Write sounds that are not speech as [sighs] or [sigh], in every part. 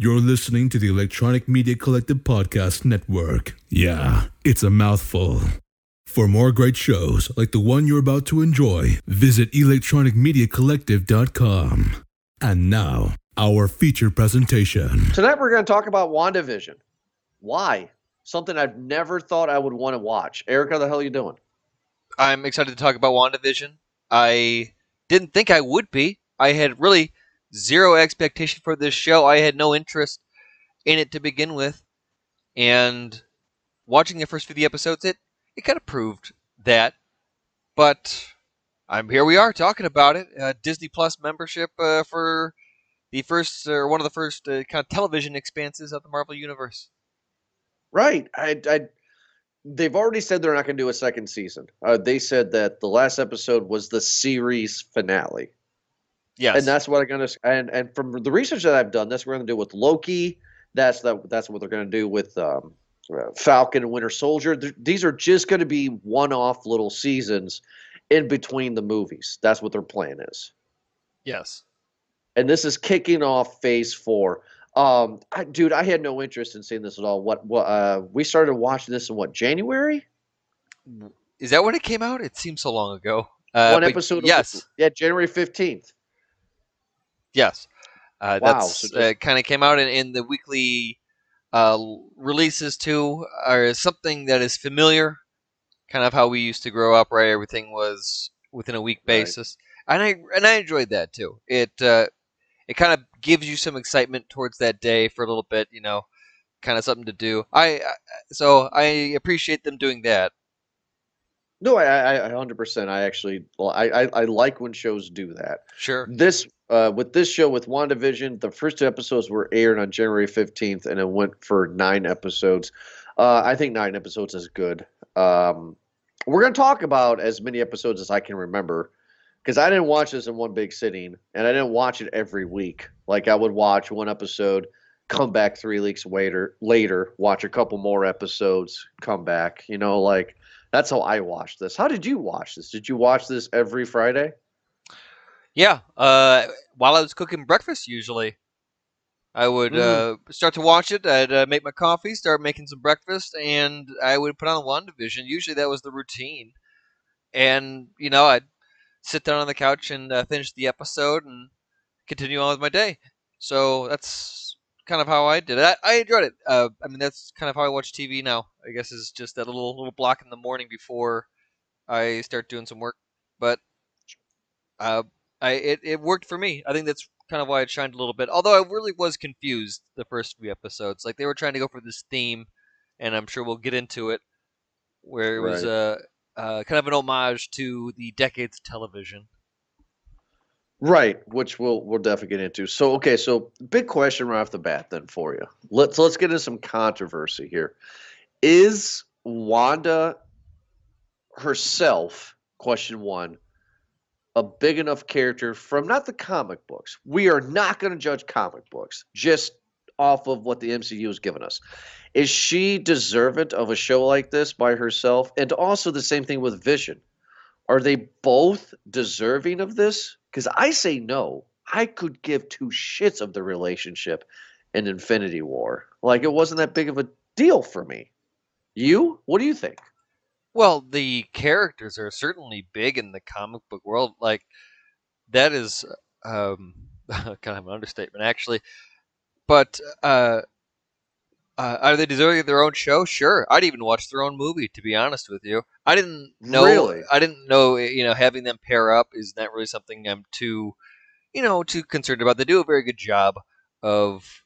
You're listening to the Electronic Media Collective Podcast Network. Yeah, it's a mouthful. For more great shows like the one you're about to enjoy, visit electronicmediacollective.com. And now, our feature presentation. Tonight we're going to talk about WandaVision. Why? Something I've never thought I would want to watch. Eric, how the hell are you doing? I'm excited to talk about WandaVision. I didn't think I would be. I had really zero expectation for this show. I had no interest in it to begin with. And watching the first few episodes, it, it kind of proved that. But I'm here we are talking about it. Uh, Disney Plus membership uh, for the first or one of the first uh, kind of television expanses of the Marvel universe. Right. I, I they've already said they're not going to do a second season. Uh, they said that the last episode was the series finale. Yes. And that's what I'm gonna and and from the research that I've done, that's what we're gonna do with Loki. That's the that's what they're gonna do with um, uh, Falcon and Winter Soldier. Th- these are just gonna be one-off little seasons in between the movies. That's what their plan is. yes. And this is kicking off Phase Four. Um, I, dude, I had no interest in seeing this at all. What? What? Uh, we started watching this in what January? Is that when it came out? It seems so long ago. Uh, One episode. of- Yes. yeah, January fifteenth. Yes. Uh, Wow, That's so just- uh, kind of came out in, in the weekly uh, releases too, are something that is familiar, kind of how we used to grow up. Right, everything was within a week Right. basis, and I and I enjoyed that too. It uh, it kind of gives you some excitement towards that day for a little bit, you know, kind of something to do. I, I so I appreciate them doing that. No, I, I, I, hundred percent. I actually, I, I, I like when shows do that. Sure. This, uh, with this show with WandaVision, the first two episodes were aired on January fifteenth, and it went for nine episodes. Uh, I think nine episodes is good. Um, we're gonna talk about as many episodes as I can remember, because I didn't watch this in one big sitting, and I didn't watch it every week. Like I would watch one episode, come back three weeks later, later, watch a couple more episodes, come back. You know, like that's how I watched this. How did you watch this? Did you watch this every Friday? Yeah. Uh, while I was cooking breakfast, usually, I would Mm. uh, start to watch it. I'd uh, make my coffee, start making some breakfast, and I would put on WandaVision. Usually, that was the routine. And you know, I'd sit down on the couch and uh, finish the episode and continue on with my day. So that's kind of how I did it. I, I enjoyed it. Uh, I mean, that's kind of how I watch TV now. I guess is just that little little block in the morning before I start doing some work. But uh, I it, it worked for me. I think that's kind of why it shined a little bit. Although I really was confused the first few episodes. Like they were trying to go for this theme, and I'm sure we'll get into it, where it was Right. uh, uh, kind of an homage to the decades of television. Right, which we'll we'll definitely get into. So okay, so big question right off the bat then for you. Let's let's get into some controversy here. Is Wanda herself, question one, a big enough character from not the comic books? We are not going to judge comic books, just off of what the MCU has given us. Is she deserving of a show like this by herself? And also the same thing with Vision. Are they both deserving of this? Because I say no. I could give two shits of the relationship in Infinity War. Like it wasn't that big of a deal for me. You? What do you think? Well, the characters are certainly big in the comic book world. Like that is um, [laughs] kind of an understatement, actually. But uh, uh, are they deserving of their own show? Sure, I'd even watch their own movie. To be honest with you, I didn't know. Really? I didn't know. You know, having them pair up is not really something I'm too, you know, too concerned about. They do a very good job of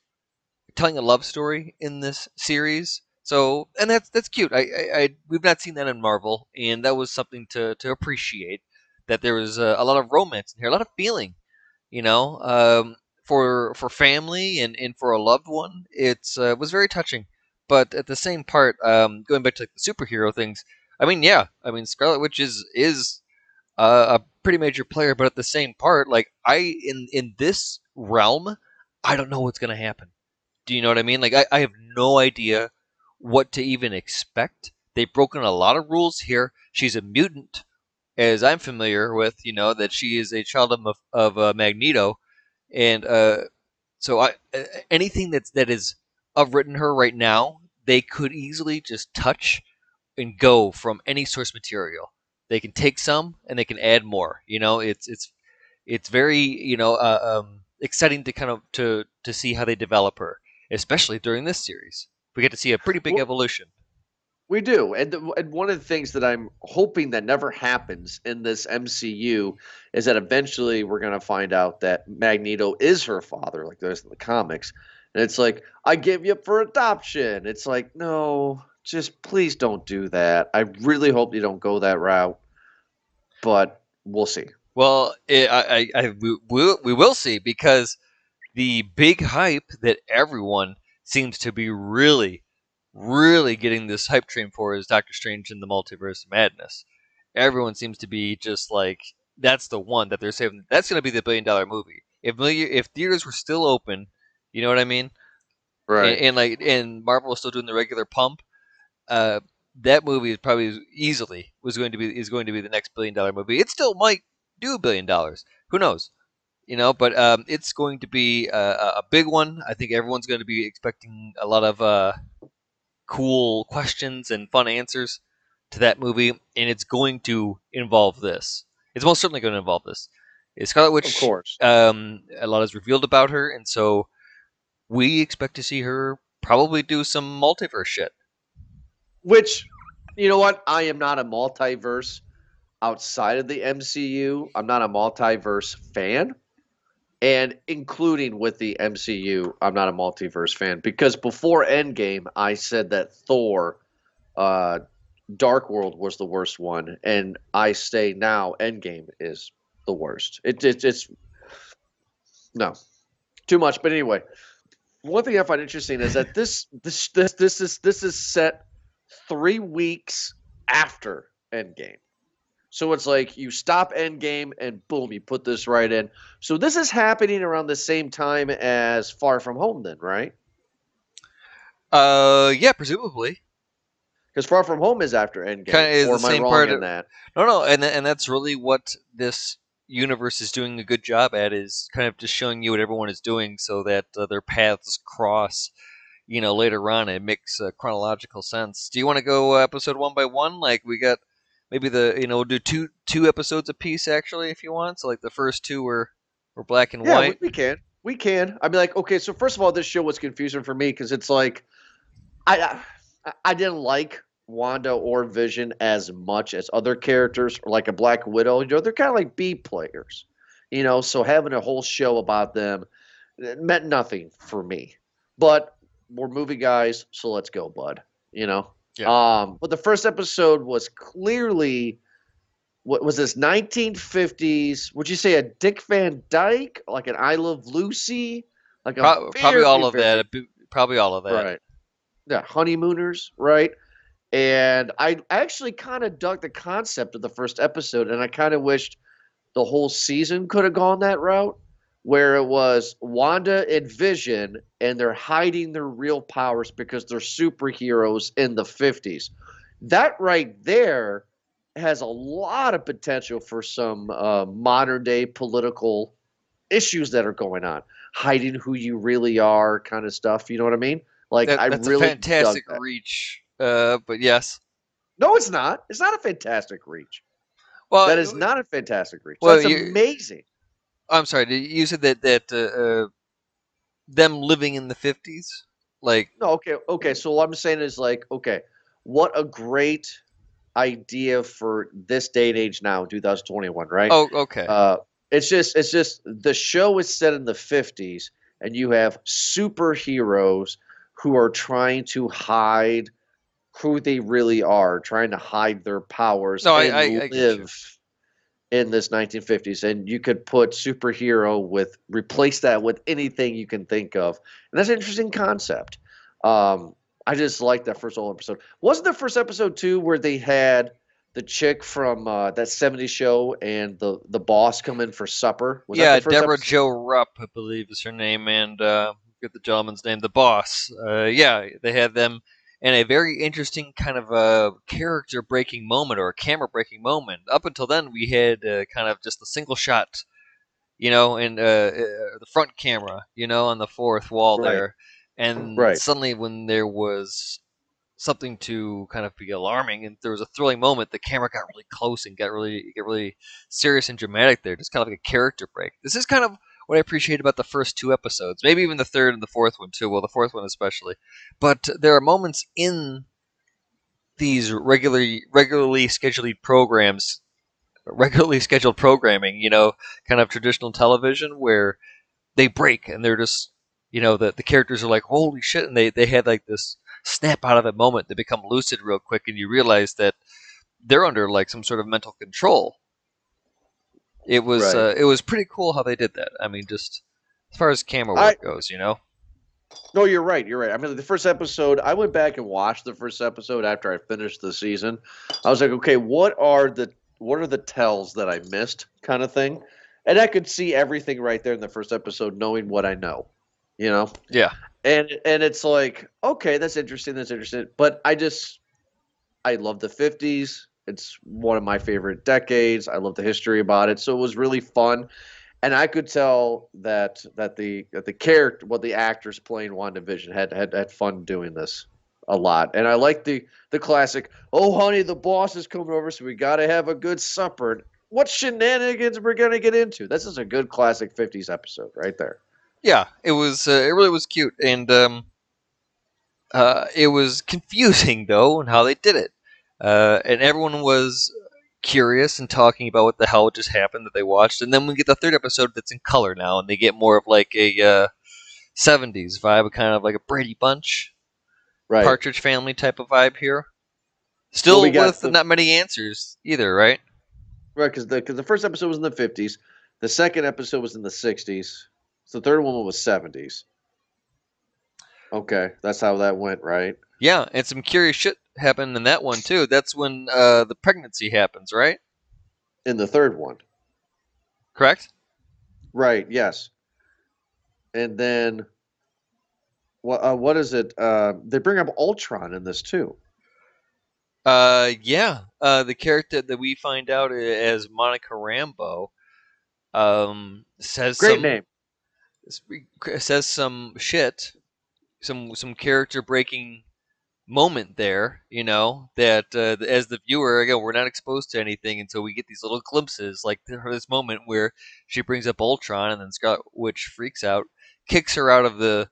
telling a love story in this series. So, and that's that's cute. I, I, I we've not seen that in Marvel, and that was something to to appreciate. That there was a, a lot of romance in here, a lot of feeling, you know, um, for for family and, and for a loved one. It's uh, was very touching. But at the same part, um, going back to like, the superhero things, I mean, yeah, I mean, Scarlet Witch is is a pretty major player, but at the same part, like I in in this realm, I don't know what's gonna happen. Do you know what I mean? Like I, I have no idea what to even expect. They've broken a lot of rules here. She's a mutant, as I'm familiar with. You know that she is a child of of uh, Magneto, and uh, So I, anything that's that is of written her right now, they could easily just touch and go from any source material. They can take some and they can add more. You know, it's it's it's very you know uh, um, exciting to kind of to to see how they develop her, especially during this series. We get to see a pretty big Well- evolution. We do, and, and one of the things that I'm hoping that never happens in this MCU is that eventually we're gonna find out that Magneto is her father, like there's in the comics, and it's like I give you up for adoption. It's like no, just please don't do that. I really hope you don't go that route, but we'll see. Well, it, I, I, I we, will, we will see because the big hype that everyone seems to be really, really getting this hype train for is Doctor Strange in the Multiverse of Madness. Everyone seems to be just like that's the one that they're saving. That's going to be the billion dollar movie. If million, if theaters were still open, you know what I mean, and, and like and Marvel was still doing the regular pump, uh, that movie is probably easily was going to be is going to be the next billion dollar movie. It still might do a billion dollars. Who knows? You know, but um, it's going to be a, a big one. I think everyone's going to be expecting a lot of uh, cool questions and fun answers to that movie, and it's going to involve this. It's most certainly going to involve this. Scarlet Witch, of course. um, a lot is revealed about her, and so we expect to see her probably do some multiverse shit. Which, you know what? I am not a multiverse outside of the MCU. I'm not a multiverse fan. And including with the MCU, I'm not a multiverse fan because before Endgame, I said that Thor, uh, Dark World was the worst one, and I say now Endgame is the worst. It, it it's no too much. But anyway, one thing I find interesting is that this this this this is this is set three weeks after Endgame. So it's like you stop Endgame and boom, you put this right in. So this is happening around the same time as Far From Home, then, right? Uh, yeah, presumably. Because Far From Home is after Endgame. Kinda is or the am I same wrong part in of- that? No, no, and and that's really what this universe is doing a good job at is kind of just showing you what everyone is doing so that uh, their paths cross. You know, later on, it makes uh, chronological sense. Do you want to go uh, episode one by one? Like we got maybe the you know we'll do two two episodes a piece actually if you want. So like the first two were were black and Yeah, white. we, we can. We can. I'd be like, okay, so first of all, this show was confusing for me because it's like, I, I I didn't like Wanda or Vision as much as other characters, or like a Black Widow. You know, they're kind of like B players. You know, so having a whole show about them it meant nothing for me. But we're movie guys, so let's go, bud. You know. Um, but the first episode was clearly what was this 1950s would you say a dick van dyke like an i love lucy like a Pro- probably all of very- that. Probably all of that. right yeah honeymooners right and i actually kind of dug the concept of the first episode and i kind of wished the whole season could have gone that route where it was wanda and vision and they're hiding their real powers because they're superheroes in the 50s that right there has a lot of potential for some uh, modern day political issues that are going on. Hiding who you really are kind of stuff you know what i mean? Like That- i that's really a fantastic reach. Uh, but yes. no it's not. It's not a fantastic reach. Well, that is not a fantastic reach. well, that's amazing I'm sorry. did- You said that that uh, uh, them living in the fifties, like no okay okay so what i'm saying is like okay what a great idea for this day and age now 2021 right? Oh, okay, Uh, it's just it's just the show is set in the 50s and you have superheroes who are trying to hide who they really are trying to hide their powers No, I- and I- I live in this 1950s and you could put superhero with replace that with anything you can think of and that's an interesting concept um, i just like that first whole episode wasn't the first episode too where they had the chick from uh, that 70s show and the the boss come in for supper was yeah, that the first Deborah episode? Jo Rupp, I believe is her name, and uh, get the gentleman's name, the boss. Uh, yeah, they had them in a very interesting kind of a character breaking moment or a camera breaking moment. Up until then, we had uh, kind of just a single shot, you know, and uh, uh, the front camera, you know, on the fourth wall Right. there, and Right. suddenly when there was something to kind of be alarming, and there was a thrilling moment, the camera got really close and got really, get really serious and dramatic there, just kind of like a character break. This is kind of what I appreciate about the first two episodes, maybe even the third and the fourth one too. Well, the fourth one especially, but there are moments in these regularly regularly scheduled programs regularly scheduled programming you know kind of traditional television where they break and they're just you know the, the characters are like holy shit and they, they had like this snap out of a moment they become lucid real quick and you realize that they're under like some sort of mental control it was Right. uh, it was pretty cool how they did that i mean just as far as camera I- work goes you know No, you're right. You're right. I mean, the first episode, I went back and watched the first episode after I finished the season. I was like, okay, what are the what are the tells that I missed, kind of thing, and I could see everything right there in the first episode, knowing what I know, you know. yeah And and it's like, okay, that's interesting. That's interesting. But I just, I love the '50s. It's one of my favorite decades. I love the history about it. So it was really fun and I could tell that that the that the character, well, the actors playing WandaVision had had had fun doing this a lot, and I like the the classic. Oh, honey, the boss is coming over, so we got to have a good supper. What shenanigans we're gonna get into? This is a good classic '50s episode right there. Yeah, it was. Uh, it really was cute, and um, uh, it was confusing though and how they did it. Uh, and everyone was curious and talking about what the hell just happened that they watched. And then we get the third episode that's in color now, and they get more of like a uh, '70s vibe, kind of like a Brady Bunch, Right. Partridge Family type of vibe here. Still we with the- not many answers either, right? Right, because the because the first episode was in the fifties, the second episode was in the sixties, so the third one was seventies. Okay, that's how that went, right? Yeah, and some curious shit happened in that one too. That's when uh, the pregnancy happens, right? In the third one, Correct. right? Yes. And then, what uh, what is it? Uh, they bring up Ultron in this too. Uh, yeah. Uh, the character that we find out as Monica Rambeau, um, says Great some, name. says some shit, some some character breaking moment there. You know that uh, as the viewer, again, we're not exposed to anything until we get these little glimpses, like this moment where she brings up Ultron, and then Scarlet Witch freaks out, kicks her out of the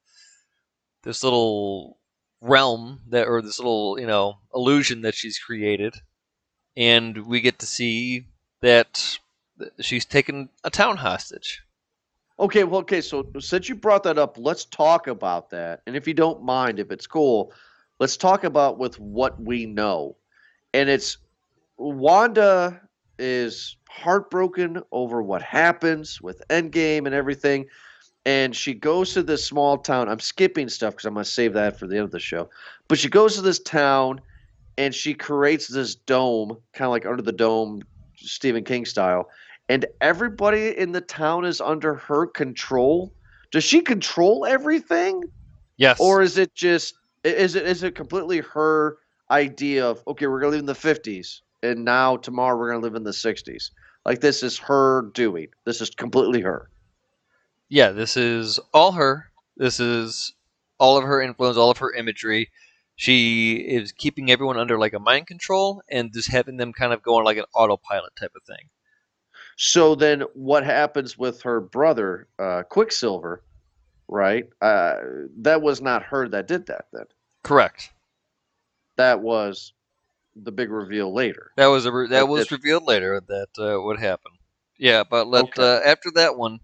this little realm that or this little you know illusion that she's created and we get to see that she's taken a town hostage Okay, well, okay. So since you brought that up, let's talk about that. And if you don't mind, if it's cool, let's talk about with what we know. And it's Wanda is heartbroken over what happens with Endgame and everything. And she goes to this small town. I'm skipping stuff because I'm going to save that for the end of the show. But she goes to this town and she creates this dome, kind of like under the dome, Stephen King style and everybody in the town is under her control. Does she control everything, yes or is it just is it is it completely her idea of okay, we're gonna live in the fifties, and now tomorrow we're gonna live in the sixties? Like this is her doing. This is completely her. yeah this is all her this is all of her influence all of her imagery she is keeping everyone under like a mind control and just having them kind of going like an autopilot type of thing So then, what happens with her brother, uh, Quicksilver? Right, uh, that was not her that did that. Then correct that was the big reveal later. That was a re- that That- was that- revealed later that uh, would happen. Yeah, but let Okay. uh, after that one,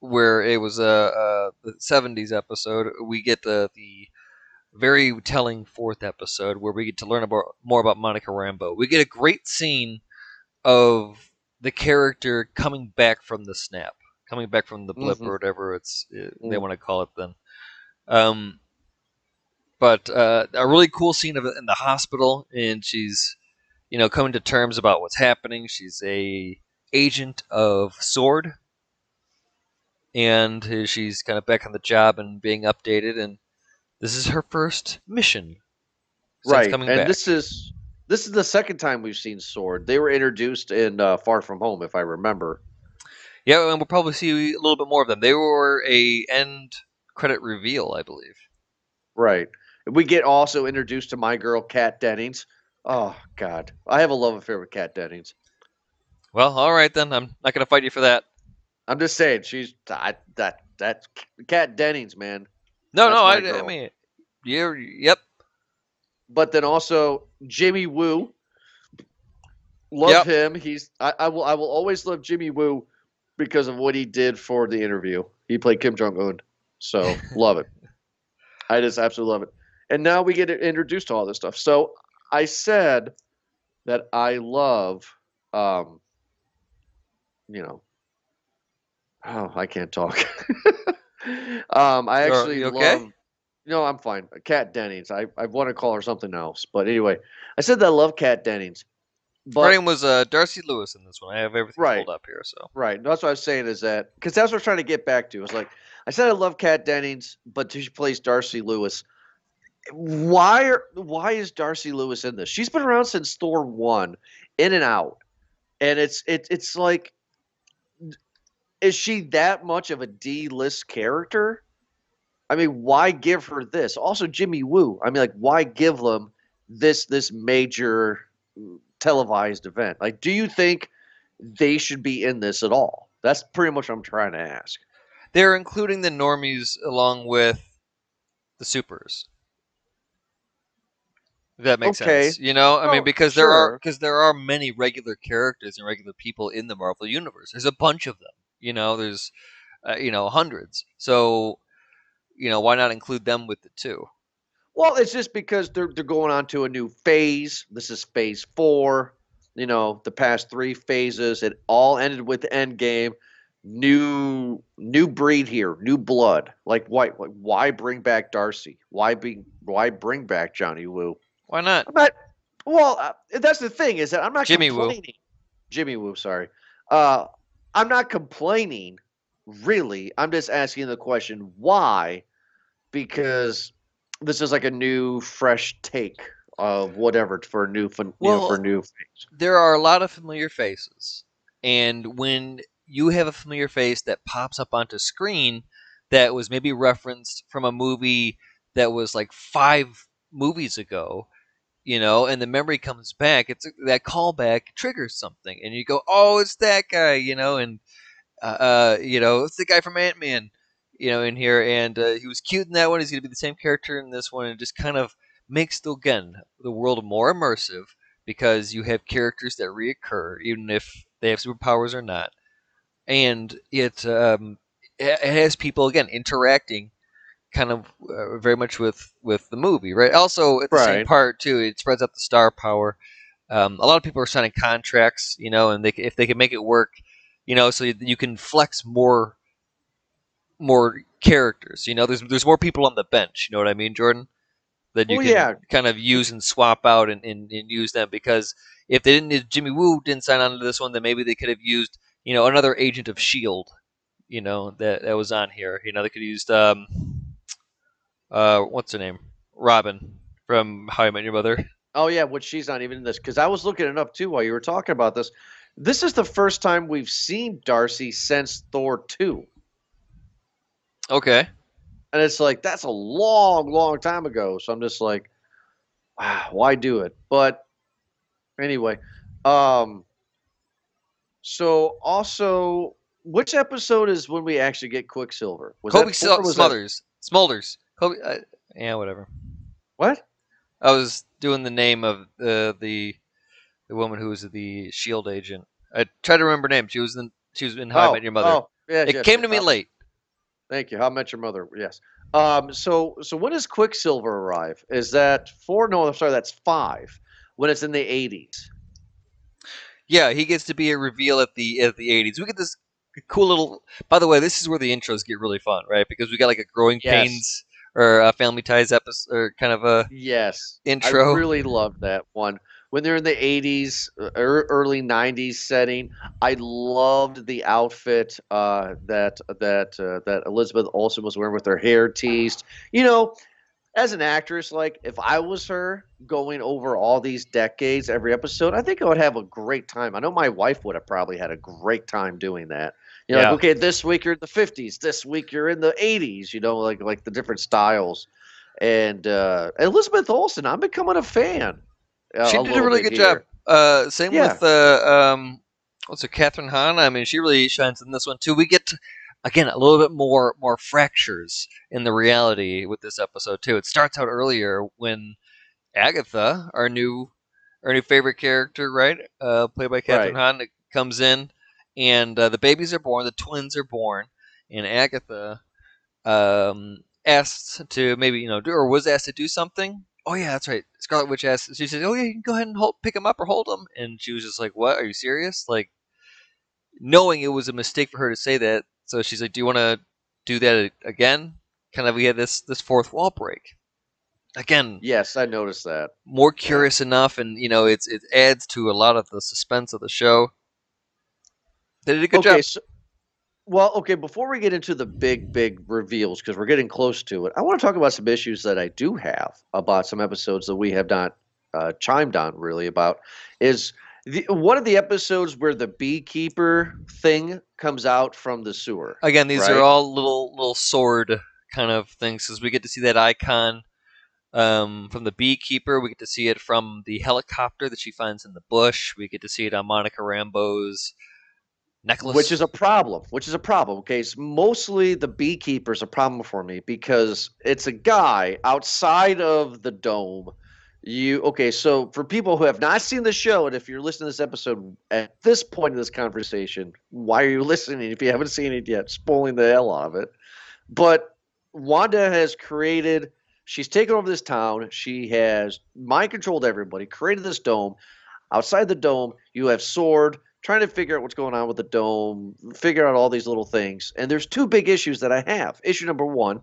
where it was a uh, uh, the '70s episode, we get uh, the very telling fourth episode where we get to learn about more about Monica Rambeau. We get a great scene of the character coming back from the snap, coming back from the blip Mhm. or whatever it's they Mm. want to call it then. Um, but uh, a really cool scene of it in the hospital, and she's you know coming to terms about what's happening. She's a agent of Sword, and she's kind of back on the job and being updated. And this is her first mission. right coming and back. this is this is the second time we've seen sword they were introduced in uh, far from home if i remember Yeah, and we'll probably see a little bit more of them. They were a end credit reveal, I believe. Right. We get also introduced to my girl Kat Dennings. Oh God, I have a love affair with Kat Dennings. Well, all right then. I'm not going to fight you for that. I'm just saying she's I, that that's Kat Dennings, man. No, That's no. I, I mean, you're yep. But then also Jimmy Woo. Love Yep. him. He's I, I will I will always love Jimmy Woo because of what he did for the interview. He played Kim Jong Un, so [laughs] love it. I just absolutely love it. And now we get introduced to all this stuff. So I said that I love, um, you know, oh, I can't talk. [laughs] um, I actually okay? love. No, I'm fine. Kat Dennings. I, I want to call her something else, but anyway, I said that I love Kat Dennings. But name was uh, Darcy Lewis in this one. I have everything Right. pulled up here. So Right. That's what I was saying is that because that's what I was trying to get back to. It's like I said I love Kat Dennings, but she plays Darcy Lewis. Why are why is Darcy Lewis in this? She's been around since Thor one, in and out, and it's it, it's like, is she that much of a D list character? I mean, why give her this? Also, Jimmy Woo. I mean, like, why give them this this major televised event? Like, do you think? they should be in this at all? That's pretty much what I'm trying to ask. they're including the normies along with the supers. If that makes Okay. sense. You know, I Well, mean, because there are because there are many regular characters and regular people in the Marvel universe. There's a bunch of them. You know, there's uh, you know hundreds. So, you know, why not include them with the too? Well, it's just because they're they're going on to a new phase. This is phase four. You know, the past three phases, it all ended with Endgame. New new breed here, new blood. Like why like, why bring back Darcy? Why be why bring back Johnny Woo? Why not? I'm not. Well, uh, that's the thing is that I'm not Jimmy Woo. Jimmy Woo, sorry. Uh, I'm not complaining. Really, I'm just asking the question why, because this is like a new, fresh take of whatever for a new, fin- you know, for new phase. there are a lot of familiar faces. And when you have a familiar face that pops up onto screen that was maybe referenced from a movie that was like five movies ago, you know, and the memory comes back, it's that callback triggers something, and you go, "Oh, it's that guy," you know, and uh, uh you know, it's the guy from Ant Man, you know, in here, and uh, he was cute in that one. He's going to be the same character in this one, and just kind of makes the again the world more immersive because you have characters that reoccur, even if they have superpowers or not, and it um, it has people again interacting, kind of uh, very much with with the movie, right? Also, at the same part too, it spreads out the star power. Um, a lot of people are signing contracts, you know, and they if they can make it work, you know, so you, you can flex more more characters. You know, there's there's more people on the bench. You know what I mean, Jordan? That you Well, can yeah. kind of use and swap out and, and, and use them because if they didn't, if Jimmy Woo didn't sign on to this one, then maybe they could have used you know another agent of Shield. You know that that was on here. You know they could have used um uh what's her name Robin from How I Met Your Mother. Oh yeah, which she's not even in this because I was looking it up too while you were talking about this. This is the first time we've seen Darcy since Thor two. Okay. And it's like that's a long, long time ago. So I'm just like, wow, why do it? But anyway, um, so also, which episode is when we actually get Quicksilver? Was Cobie that Sil- or that- Smothers. Smulders. Cobie. Uh, yeah, whatever. What? I was doing the name of uh, the the woman who was the Shield agent. I tried to remember her name. She was in she was in How I Met Your Mother. Oh, yes, it came to me late. Thank you. How I Met Your Mother. Yes. Um. So so when does Quicksilver arrive? Is that four? No, I'm sorry. That's five. When it's in the 80s. Yeah, he gets to be a reveal at the at the 80s. We get this cool little. By the way, this is where the intros get really fun, right? Because we got like a growing Yes. pains or a family ties episode or kind of a Yes. intro. I really love that one. When they're in the 80s, uh, ear- early 90s setting, I loved the outfit uh, that that uh, that Elizabeth Olsen was wearing with her hair teased. You know, as an actress, like if I was her going over all these decades every episode, I think I would have a great time. I know my wife would have probably had a great time doing that. You know, Yeah. like, okay, this week you're in the 50s, this week you're in the 80s. You know, like like the different styles. And uh, Elizabeth Olsen, I'm becoming a fan. She did a really good job. Uh, same Yeah. with uh, um, what's it, Kathryn Hahn. I mean, she really shines in this one too. We get to, again a little bit more more fractures in the reality with this episode too. It starts out earlier when Agatha, our new our new favorite character, right, uh, played by Kathryn Hahn, comes in, and uh, the babies are born. The twins are born, and Agatha um, asked to maybe you know do or was asked to do something. Oh yeah, that's right. Scarlet Witch asked. She said, "Oh yeah, you can go ahead and hold, pick him up or hold him." And she was just like, "What? Are you serious?" Like knowing it was a mistake for her to say that. So she's like, "Do you want to do that again?" Kind of we had this this fourth wall break. Again, Yes, I noticed that. more curious enough, and you know, it's it adds to a lot of the suspense of the show. They did a good okay, job. so well, okay, before we get into the big, big reveals, because we're getting close to it, I want to talk about some issues that I do have about some episodes that we have not uh, chimed on really about. Is the, one of the episodes where the beekeeper thing comes out from the sewer? Again, these right? are all little little sword kind of things because we get to see that icon um, from the beekeeper. We get to see it from the helicopter that she finds in the bush. We get to see it on Monica Rambeau's necklace, Which is a problem. Which is a problem. Okay, so mostly the beekeeper's a problem for me because it's a guy outside of the dome. You okay? So for people who have not seen the show, and if you're listening to this episode at this point in this conversation, why are you listening if you haven't seen it yet? Spoiling the hell out of it. But Wanda has created. She's taken over this town. She has mind controlled everybody. Created this dome. Outside the dome, you have Sword trying to figure out what's going on with the dome, figure out all these little things. And there's two big issues that I have. Issue number one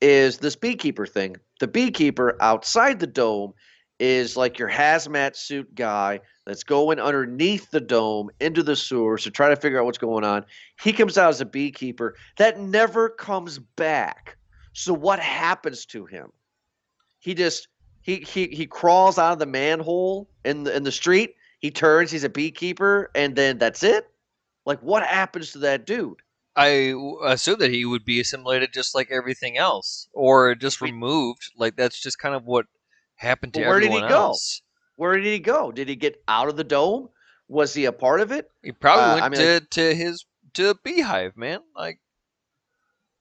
is this beekeeper thing. The beekeeper outside the dome is like your hazmat suit guy that's going underneath the dome into the sewers to try to figure out what's going on. He comes out as a beekeeper that never comes back. So what happens to him? He just he he he crawls out of the manhole in the in the street. He turns, he's a beekeeper, and then that's it. Like what happens to that dude? I assume that he would be assimilated just like everything else, or just removed. Like that's just kind of what happened to But where did he everyone go? Where did he go? Did he get out of the dome? Was he a part of it? He probably Uh, went I mean, to, like- to his to Beehive, man. Like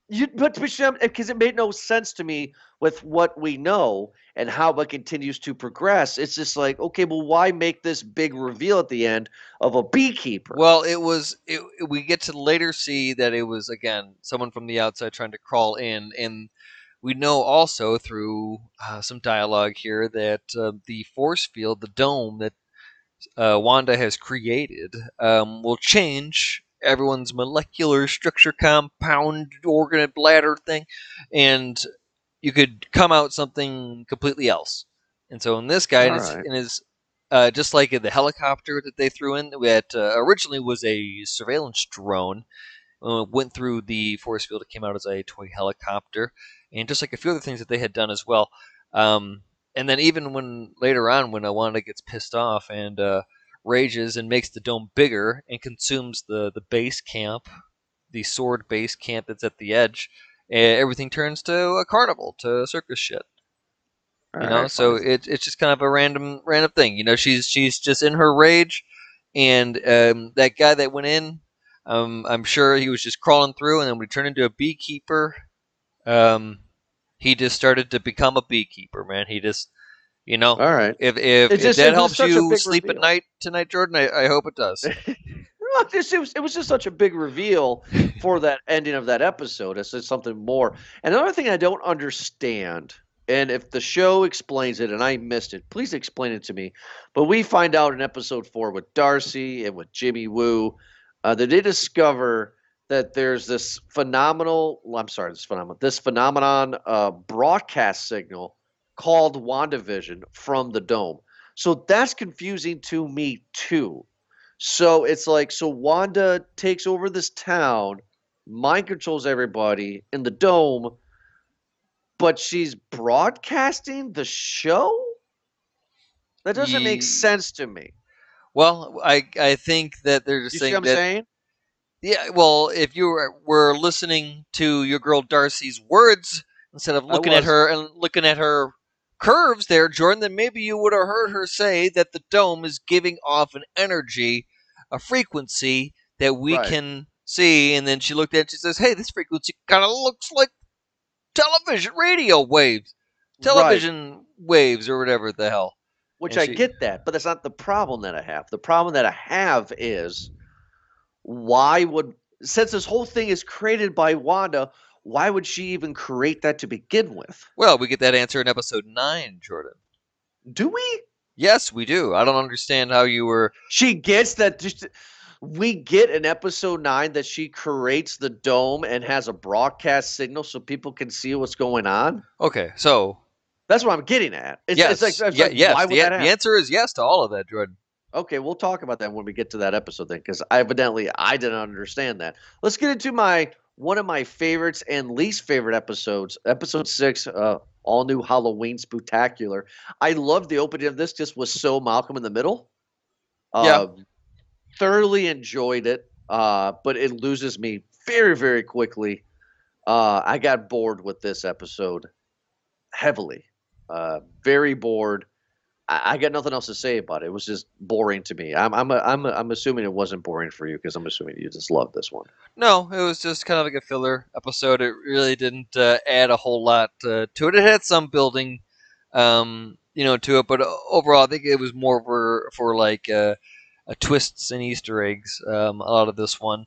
You, but because it made no sense to me with what we know and how it continues to progress. It's just like, okay, well, why make this big reveal at the end of a beekeeper? Well, it was. It, we get to later see that it was again someone from the outside trying to crawl in, and we know also through uh, some dialogue here that uh, the force field, the dome that uh, Wanda has created, um, will change everyone's molecular structure, compound, organ, bladder thing, and you could come out something completely else. And so in this guy, in his, in his uh, just like the helicopter that they threw in, that uh, originally was a surveillance drone, uh, went through the force field. It came out as a toy helicopter, and just like a few other things that they had done as well. Um, and then even when later on, when Wanda gets pissed off and uh, rages and makes the dome bigger and consumes the the base camp, the sword base camp that's at the edge, eh, everything turns to a carnival, to circus shit. You know Alright, so fine. it, it's just kind of a random random thing. You know she's she's just in her rage and um, that guy that went in um, i'm sure he was just crawling through and then we turned into a beekeeper um, he just started to become a beekeeper man. He just you know all right. if if, It if just- that helps you big sleep at night tonight jordan i, I hope it does [laughs] Well, it, just, it, was, it was just such a big reveal for that ending of that episode. It's just something more. And another thing I don't understand, and if the show explains it and I missed it, please explain it to me. But we find out in episode four with Darcy and with Jimmy Woo uh, that they discover that there's this phenomenal, I'm sorry, this phenomenon, this phenomenon uh, broadcast signal called WandaVision from the dome. So that's confusing to me too. So it's like so Wanda takes over this town, mind controls everybody in the dome, but she's broadcasting the show? That doesn't make sense to me. well i i think that they're just You see saying what I'm that saying? Yeah, well, if you were, were listening to your girl Darcy's words instead of looking at her and looking at her curves there, Jordan, then maybe you would have heard her say that the dome is giving off an energy, a frequency that we Right. can see. And then she looked at it, she says, Hey, this frequency kind of looks like television radio waves, television waves, or whatever the hell. Which And I she- get that, but that's not the problem that I have. The problem that I have is why would since this whole thing is created by Wanda, why would she even create that to begin with? Well, we get that answer in episode 9, Jordan. Do we? Yes, we do. I don't understand how you were. She gets that just we get in episode 9 that she creates the dome and has a broadcast signal so people can see what's going on. Okay, so That's what I'm getting at. It's, yes, it's like, it's yeah, like, yes. why the, would that the answer is yes to all of that, Jordan. Okay, we'll talk about that when we get to that episode then, because evidently I didn't understand that. Let's get into my one of my favorites and least favorite episodes. Episode six, uh, all new Halloween Spooktacular. I loved the opening of this. Just was so Malcolm in the Middle. Yeah. Um, thoroughly enjoyed it, uh, but it loses me very very quickly. Uh, I got bored with this episode heavily. Uh, very bored. I, I got nothing else to say about it. It was just boring to me. I'm I'm I'm I'm assuming it wasn't boring for you because I'm assuming you just loved this one. No, it was just kind of like a filler episode. It really didn't uh, add a whole lot uh, to it. It had some building, um, you know, to it, but overall, I think it was more for for like uh, uh, twists and Easter eggs. Um, a lot of this one,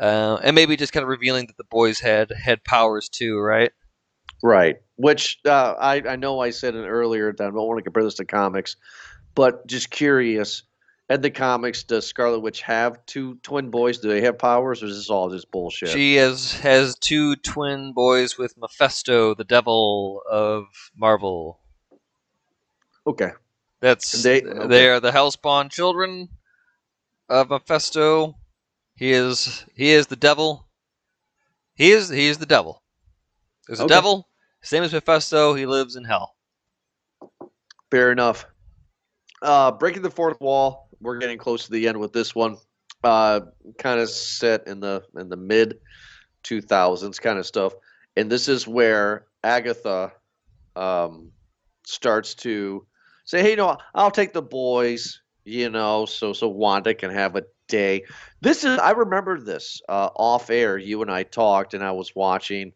uh, and maybe just kind of revealing that the boys had had powers too, right? Right. Which uh, I I know I said it earlier that I don't want to compare this to comics, but just curious. In the comics, does Scarlet Witch have two twin boys? Do they have powers, or is this all just bullshit? She has has two twin boys with Mephisto, the devil of Marvel. okay. That's They- they, are the Hellspawn children of Mephisto. He is he is the devil. He is he is the devil. There's a Okay. Same as Mephisto. He lives in hell. Fair enough. Uh, breaking the fourth wall. We're getting close to the end with this one. Uh, kind of set in the in the mid 2000s kind of stuff, and this is where Agatha um, starts to say, "Hey, you know, I'll take the boys." You know, so so Wanda can have a day. This is I remember this uh, off air. You and I talked, and I was watching.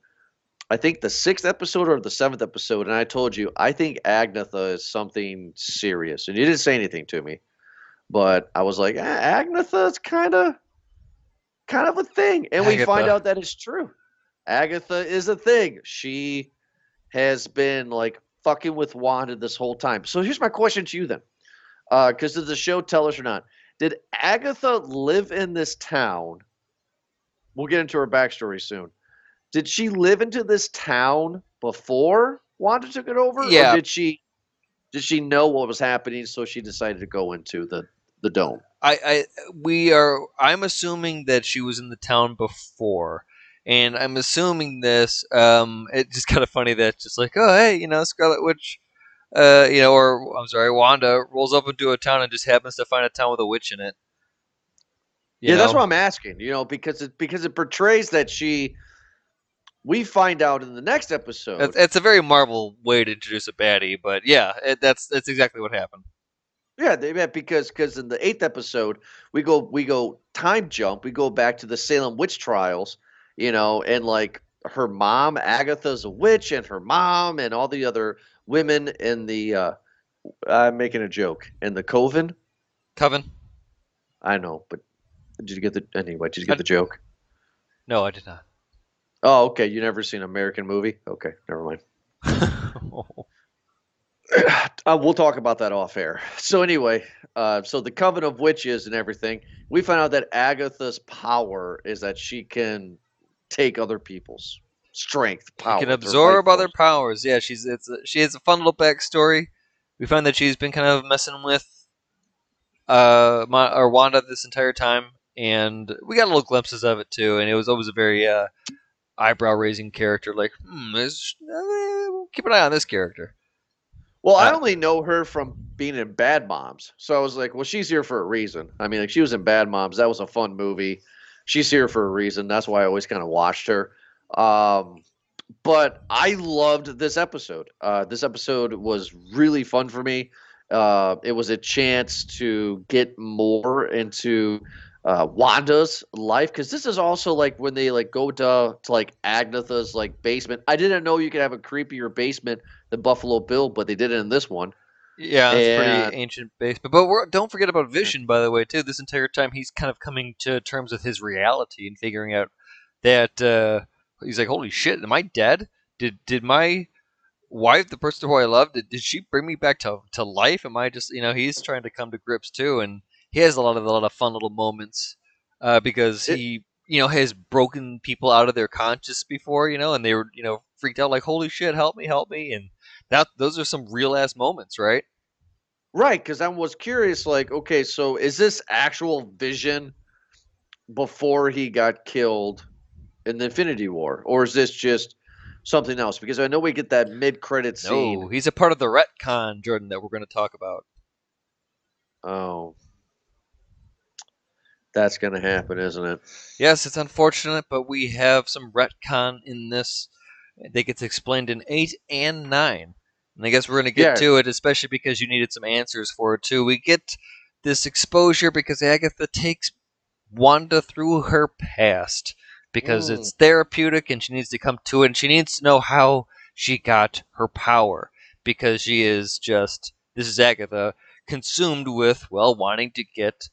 I think the sixth episode or the seventh episode, and I told you I think Agnetha is something serious, and you didn't say anything to me, but I was like, eh, Agnetha is kind of, kind of a thing, and we find out that it's true. Agatha is a thing. She has been like fucking with Wanda this whole time. So here's my question to you then, because did the show tell us or not? Did Agatha live in this town? We'll get into her backstory soon did she live into this town before Wanda took it over? Yeah. Or did she did she know what was happening so she decided to go into the the dome? I, I we are I'm assuming that she was in the town before. And I'm assuming this, um, it's just kind of funny that it's just like, oh hey, you know, Scarlet Witch uh, you know, or I'm sorry, Wanda rolls up into a town and just happens to find a town with a witch in it. You yeah, that's know? what I'm asking. You know, because it because it portrays that she. We find out in the next episode. It's, it's a very Marvel way to introduce a baddie, but yeah, it, that's that's exactly what happened. Yeah, they yeah, because because in the eighth episode we go we go time jump. We go back to the Salem witch trials, you know, and like her mom Agatha's a witch, and her mom and all the other women in the. uh I'm making a joke in the coven. Coven? I know, but did you get the anyway? Did you I- get the joke? No, I did not. Oh, okay. You never seen an American movie? Okay, never mind. [laughs] Uh, we'll talk about that off air. So anyway, uh, so the coven of witches and everything, we find out that Agatha's power is that she can take other people's strength, power. She can absorb other powers. Yeah, she's it's a, she has a fun little backstory. We find that she's been kind of messing with uh Ma- or Wanda this entire time, and we got little glimpses of it too. And it was always a very uh, eyebrow raising character. Like, hmm, is, uh, keep an eye on this character. Well, I Uh, only know her from being in Bad Moms, so I was like, well, she's here for a reason. I mean, like she was in Bad Moms. That was a fun movie. she's here for a reason. That's why I always kind of watched her. Um, but I loved this episode. Uh, this episode was really fun for me. Uh, it was a chance to get more into uh, Wanda's life because this is also like when they like go to to like Agatha's like basement. I didn't know you could have a creepier basement than Buffalo Bill, but they did it in this one. Yeah, it's And- pretty ancient basement. But we're, don't forget about Vision, by the way, too. This entire time, he's kind of coming to terms with his reality and figuring out that uh, he's like, "Holy shit, am I dead? Did did my wife, the person who I love, did, did she bring me back to to life? Am I just, you know, he's trying to come to grips too, and he has a lot of a lot of fun little moments uh, because It- he, you know, has broken people out of their conscious before, you know, and they were, you know, freaked out like, "Holy shit, help me, help me!" and that those are some real ass moments, right? Right, because I was curious, like, okay, so is this actual Vision before he got killed in the Infinity War, or is this just something else? Because I know we get that mid-credit scene. No, he's a part of the retcon, Jordan, that we're going to talk about. Oh, that's gonna happen, isn't it? Yes, it's unfortunate, but we have some retcon in this. They get explained in 8 and 9. And I guess we're going to get Yeah. to it, especially because you needed some answers for it, too. We get this exposure because Agatha takes Wanda through her past because Mm. it's therapeutic and she needs to come to it and she needs to know how she got her power because she is just, this is Agatha, consumed with, well, wanting to get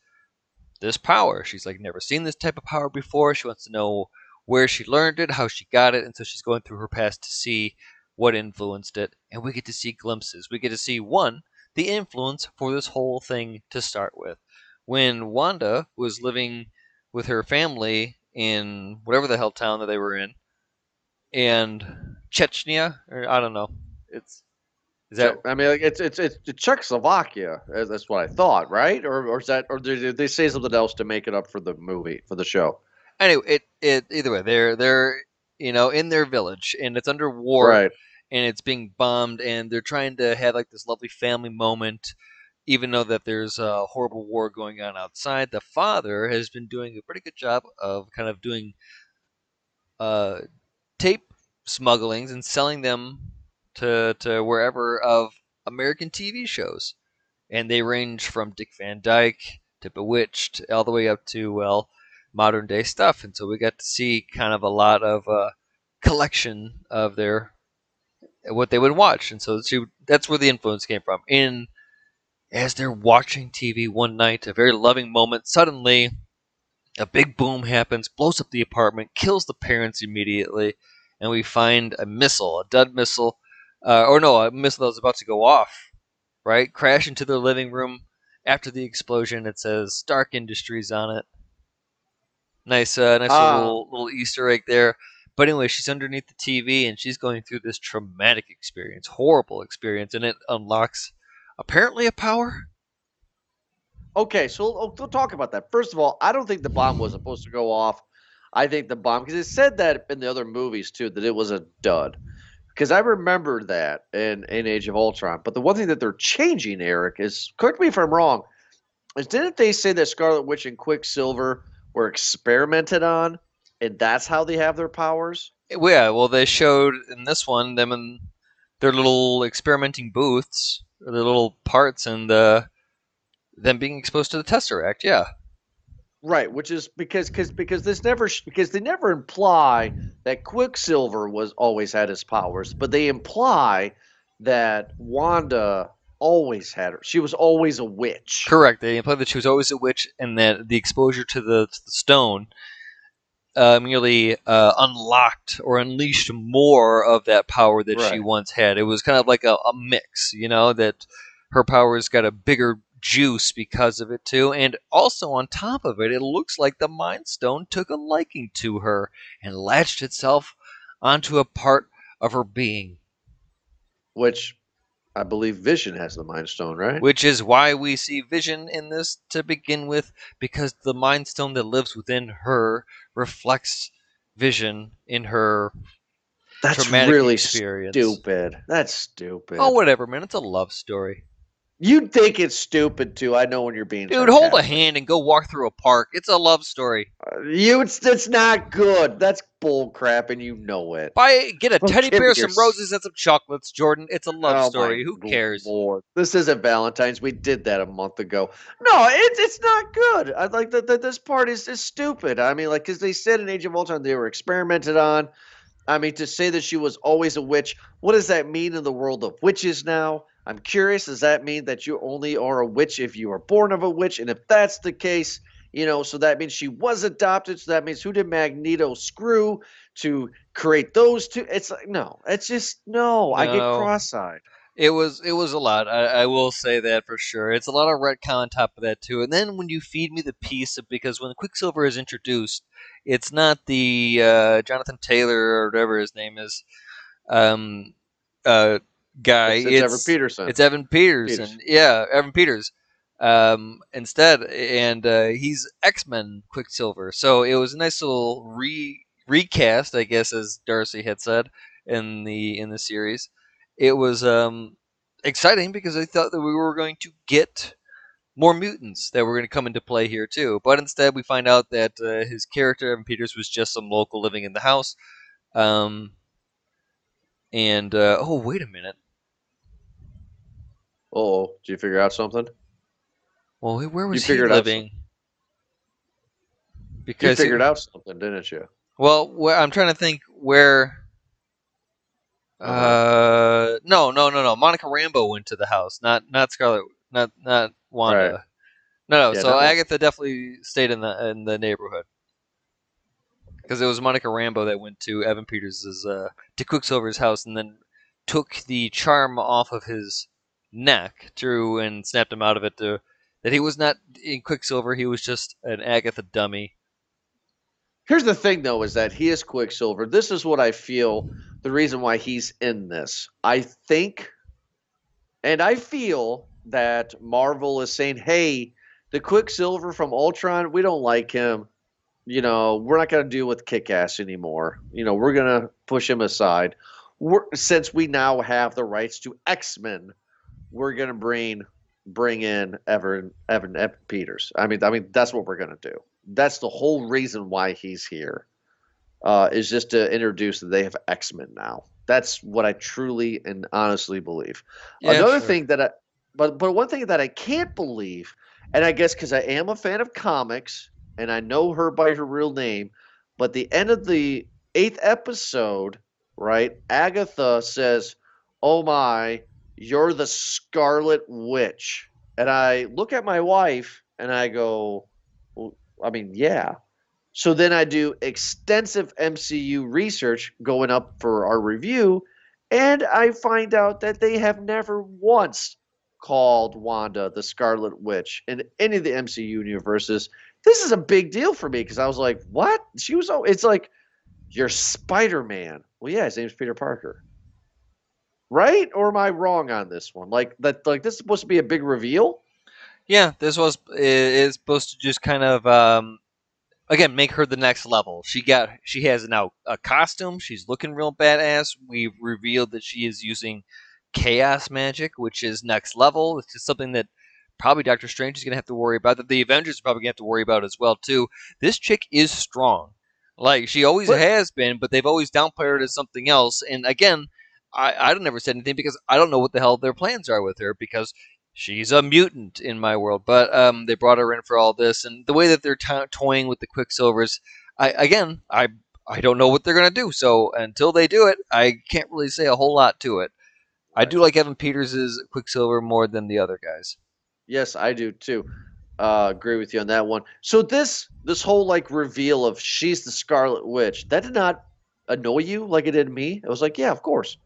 this power. She's like never seen this type of power before. She wants to know where she learned it, how she got it, and so she's going through her past to see what influenced it. And we get to see glimpses. We get to see one, the influence for this whole thing to start with. When Wanda was living with her family in whatever the hell town that they were in, and Chechnya, or I don't know, it's is that So, I mean, like, it's it's it's Czechoslovakia. uh, That's what I thought, right? Or or is that or did did they say something else to make it up for the movie for the show? anyway? It it either way, they're they're you know in their village and it's under war. Right. and it's being bombed and they're trying to have like this lovely family moment even though that there's a horrible war going on outside the father has been doing a pretty good job of kind of doing uh, tape smugglings and selling them to to wherever of American TV shows. And they range from Dick Van Dyke to Bewitched all the way up to well modern day stuff. And so we got to see kind of a lot of uh, collection of their what they would watch, and so she, that's where the influence came from. In as they're watching TV one night, a very loving moment, suddenly a big boom happens, blows up the apartment, kills the parents immediately, and we find a missile, a dud missile, uh, or no, a missile that was about to go off, right? Crash into their living room. After the explosion, it says Stark Industries on it. Nice, uh, nice Ah. little little Easter egg there. But anyway, she's underneath the TV and she's going through this traumatic experience, horrible experience, and it unlocks apparently a power. Okay, so we'll, we'll talk about that. First of all, I don't think the bomb was supposed to go off. I think the bomb because it said that in the other movies too that it was a dud. Because I remember that in, in Age of Ultron. But the one thing that they're changing, Eric, is correct me if I'm wrong. Is didn't they say that Scarlet Witch and Quicksilver were experimented on, and that's how they have their powers? Yeah, well, they showed in this one them in their little experimenting booths, their little parts, and uh, them being exposed to the Tesseract. Yeah, Right, which is because because because this never because they never imply that Quicksilver was always had his powers, but they imply that Wanda always had her. She was always a witch. correct. They imply that she was always a witch, and that the exposure to the, to the stone uh, merely uh, unlocked or unleashed more of that power that she once had. It was kind of like a, a mix, you know, that her powers got a bigger juice because of it too. And also on top of it, it looks like the Mind Stone took a liking to her and latched itself onto a part of her being. Which I believe Vision has the Mind Stone, right? Which is why we see Vision in this to begin with, because the Mind Stone that lives within her reflects Vision in her That's really experience. stupid. That's stupid. Oh, whatever, man. It's a love story. You think it's stupid too. I know when you're being Dude, hold a hand and go walk through a park. It's a love story. Uh, You, it's it's not good. That's bull crap, and you know it. Buy get a teddy bear, some your roses, and some chocolates, Jordan. It's a love Oh, story. Who cares? Lord. This isn't Valentine's. We did that a month ago. No, it's it's not good. I like that. that This part is is stupid. I mean, like, because they said in Age of Ultron they were experimented on. I mean, to say that she was always a witch, what does that mean in the world of witches now? I'm curious. Does that mean that you only are a witch if you were born of a witch? And if that's the case, you know, so that means she was adopted. So that means who did Magneto screw to create those two? It's like no, it's just no. I get cross-eyed. It was it was a lot. I, I will say that for sure. It's a lot of retcon on top of that too. And then when you feed me the piece of because when Quicksilver is introduced, it's not the uh, Jonathan Taylor or whatever his name is, um, uh, guy. It's, it's Evan Peterson. It's Evan Peters, Peters. and yeah, Evan Peters. Um, instead, and uh, he's X Men Quicksilver. So it was a nice little re recast, I guess, as Darcy had said in the in the series. It was um, exciting because I thought that we were going to get more mutants that were going to come into play here too. But instead, we find out that uh, his character Evan Peters was just some local living in the house. Um, and uh, oh, wait a minute. Oh, did you figure out something? Well, where was he figured out living? You Because figured out something, didn't you? Well, wh- I'm trying to think where. Uh-huh. Uh, no, no, no, no. Monica Rambeau went to the house, not not Scarlet, not not Wanda. Right. No, no. Yeah, so was- Agatha definitely stayed in the in the neighborhood because it was Monica Rambeau that went to Evan Peters' uh, to Quicksilver's house and then took the charm off of his neck through and snapped him out of it to that he was not in Quicksilver. He was just an Agatha dummy. Here's the thing, though, is that he is Quicksilver. This is what I feel the reason why he's in this. I think, and I feel that Marvel is saying, hey, the Quicksilver from Ultron, we don't like him. You know, we're not going to deal with Kick Ass anymore. You know, we're going to push him aside. We're, since we now have the rights to X Men, we're going to bring bring in Evan Evan, Evan Peters. I mean, I mean that's what we're going to do that's the whole reason why he's here uh, is just to introduce that they have x-men now that's what i truly and honestly believe Yeah, another sure. thing that i but but one thing that i can't believe and i guess because i am a fan of comics and i know her by her real name but the end of the eighth episode right agatha says oh my you're the scarlet witch and i look at my wife and i go I mean, yeah. So then I do extensive MCU research going up for our review, and I find out that they have never once called Wanda the Scarlet Witch in any of the MCU universes. This is a big deal for me because I was like, what? She was, oh, it's like, you're Spider Man. Well, yeah, his name's Peter Parker. Right? Or am I wrong on this one? Like, that, like this is supposed to be a big reveal? Yeah, this was is supposed to just kind of um, again make her the next level. She got she has now a costume. She's looking real badass. We've revealed that she is using chaos magic, which is next level. It's just something that probably Doctor Strange is going to have to worry about. That the Avengers are probably going to have to worry about as well too. This chick is strong, like she always But- has been, but they've always downplayed her as something else. And again, I I never said anything because I don't know what the hell their plans are with her because she's a mutant in my world. But um, they brought her in for all this, and the way that they're to- toying with the Quicksilvers, I again, I I don't know what they're gonna do. So until they do it, I can't really say a whole lot to it. I do like Evan Peters' Quicksilver more than the other guys. Yes, I do too. Uh, agree with you on that one. So this this whole like reveal of she's the Scarlet Witch that did not annoy you like it did me. It was like, yeah, of course.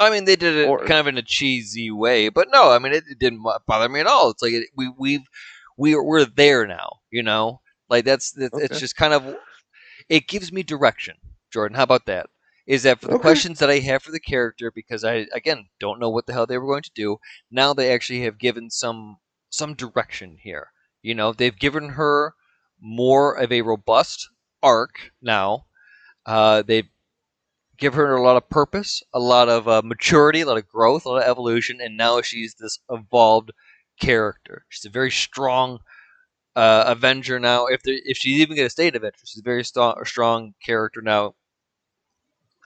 I mean, they did it Or- kind of in a cheesy way, but no, I mean, it, it didn't bother me at all. It's like it, we we've we're we're there now, you know. Like that's it's, it's Okay. just kind of it gives me direction. Jordan, how about that? Is that for the Okay. questions that I have for the character because I again don't know what the hell they were going to do. Now they actually have given some some direction here. You know, they've given her more of a robust arc now. Uh, they've give her a lot of purpose, a lot of uh, maturity, a lot of growth, a lot of evolution, and now she's this evolved character. She's a very strong uh, Avenger now. If there, if she's even going to stay an Avenger, she's a very strong, strong character now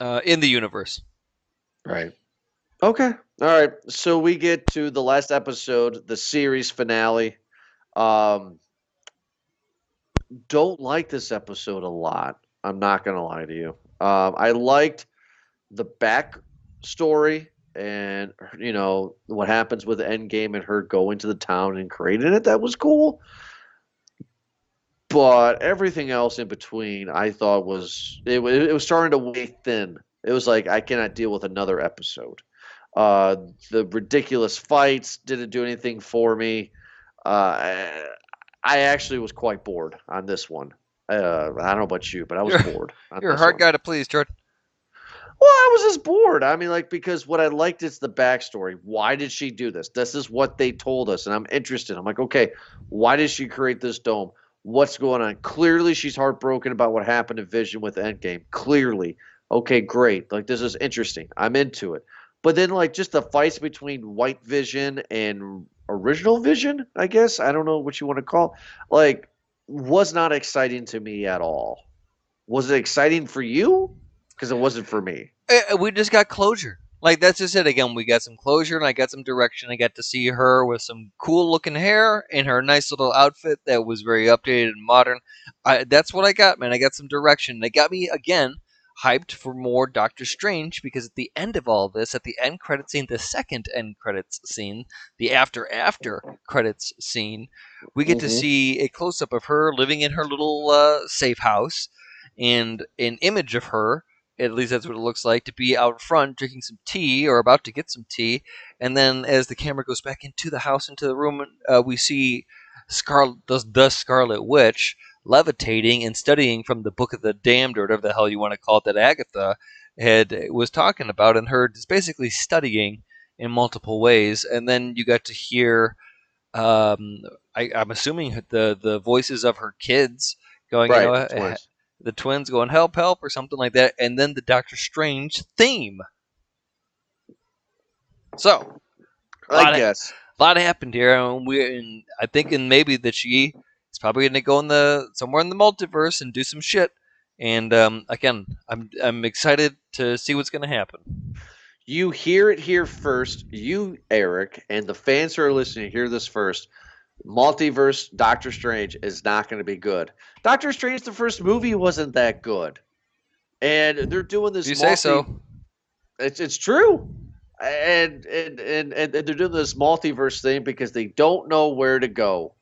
uh, in the universe. Right. Okay. All right. So we get to the last episode, the series finale. Um, don't like this episode a lot. I'm not gonna lie to you. Um, I liked the back story and you know what happens with the Endgame and her going to the town and creating it. That was cool. But everything else in between, I thought was it, it was starting to weigh thin. It was like I cannot deal with another episode. Uh, the ridiculous fights didn't do anything for me. Uh, I actually was quite bored on this one. Uh, I don't know about you, but I was You're- bored. You're a hard one. guy to please, Jordan. Well, I was just bored. I mean, like because what I liked is the backstory. Why did she do this? This is what they told us, and I'm interested. I'm like, okay, why did she create this dome? What's going on? Clearly, she's heartbroken about what happened to Vision with Endgame. Clearly, okay, great. Like this is interesting. I'm into it. But then, like, just the fights between White Vision and Original Vision, I guess I don't know what you want to call, like, was not exciting to me at all. Was it exciting for you? Because it wasn't for me. Uh, we just got closure. Like that's just it. Again, we got some closure, and I got some direction. I got to see her with some cool looking hair and her nice little outfit that was very updated and modern. I, that's what I got, man. I got some direction. They got me again hyped for more Doctor Strange because at the end of all this, at the end credit scene, the second end credits scene, the after after credits scene, we get to Mhm. see a close up of her living in her little uh, safe house and an image of her at least that's what it looks like to be out front drinking some tea or about to get some tea and then as the camera goes back into the house into the room uh, we see Scar- the, the scarlet witch levitating and studying from the book of the damned or whatever the hell you want to call it that agatha had was talking about and her just basically studying in multiple ways and then you got to hear um, I, i'm assuming the the voices of her kids going right. you know, twins. the twins going help help or something like that and then the doctor strange theme so I of- guess. a lot happened here and we and i think and maybe that she is probably going to go in the somewhere in the multiverse and do some shit and um, again i'm i'm excited to see what's going to happen You hear it here first. You, Eric, and the fans who are listening hear this first. Multiverse Doctor Strange is not going to be good. Doctor Strange, the first movie, wasn't that good. And they're doing this. you say so It's it's true. And and, and and they're doing this multiverse thing because they don't know where to go.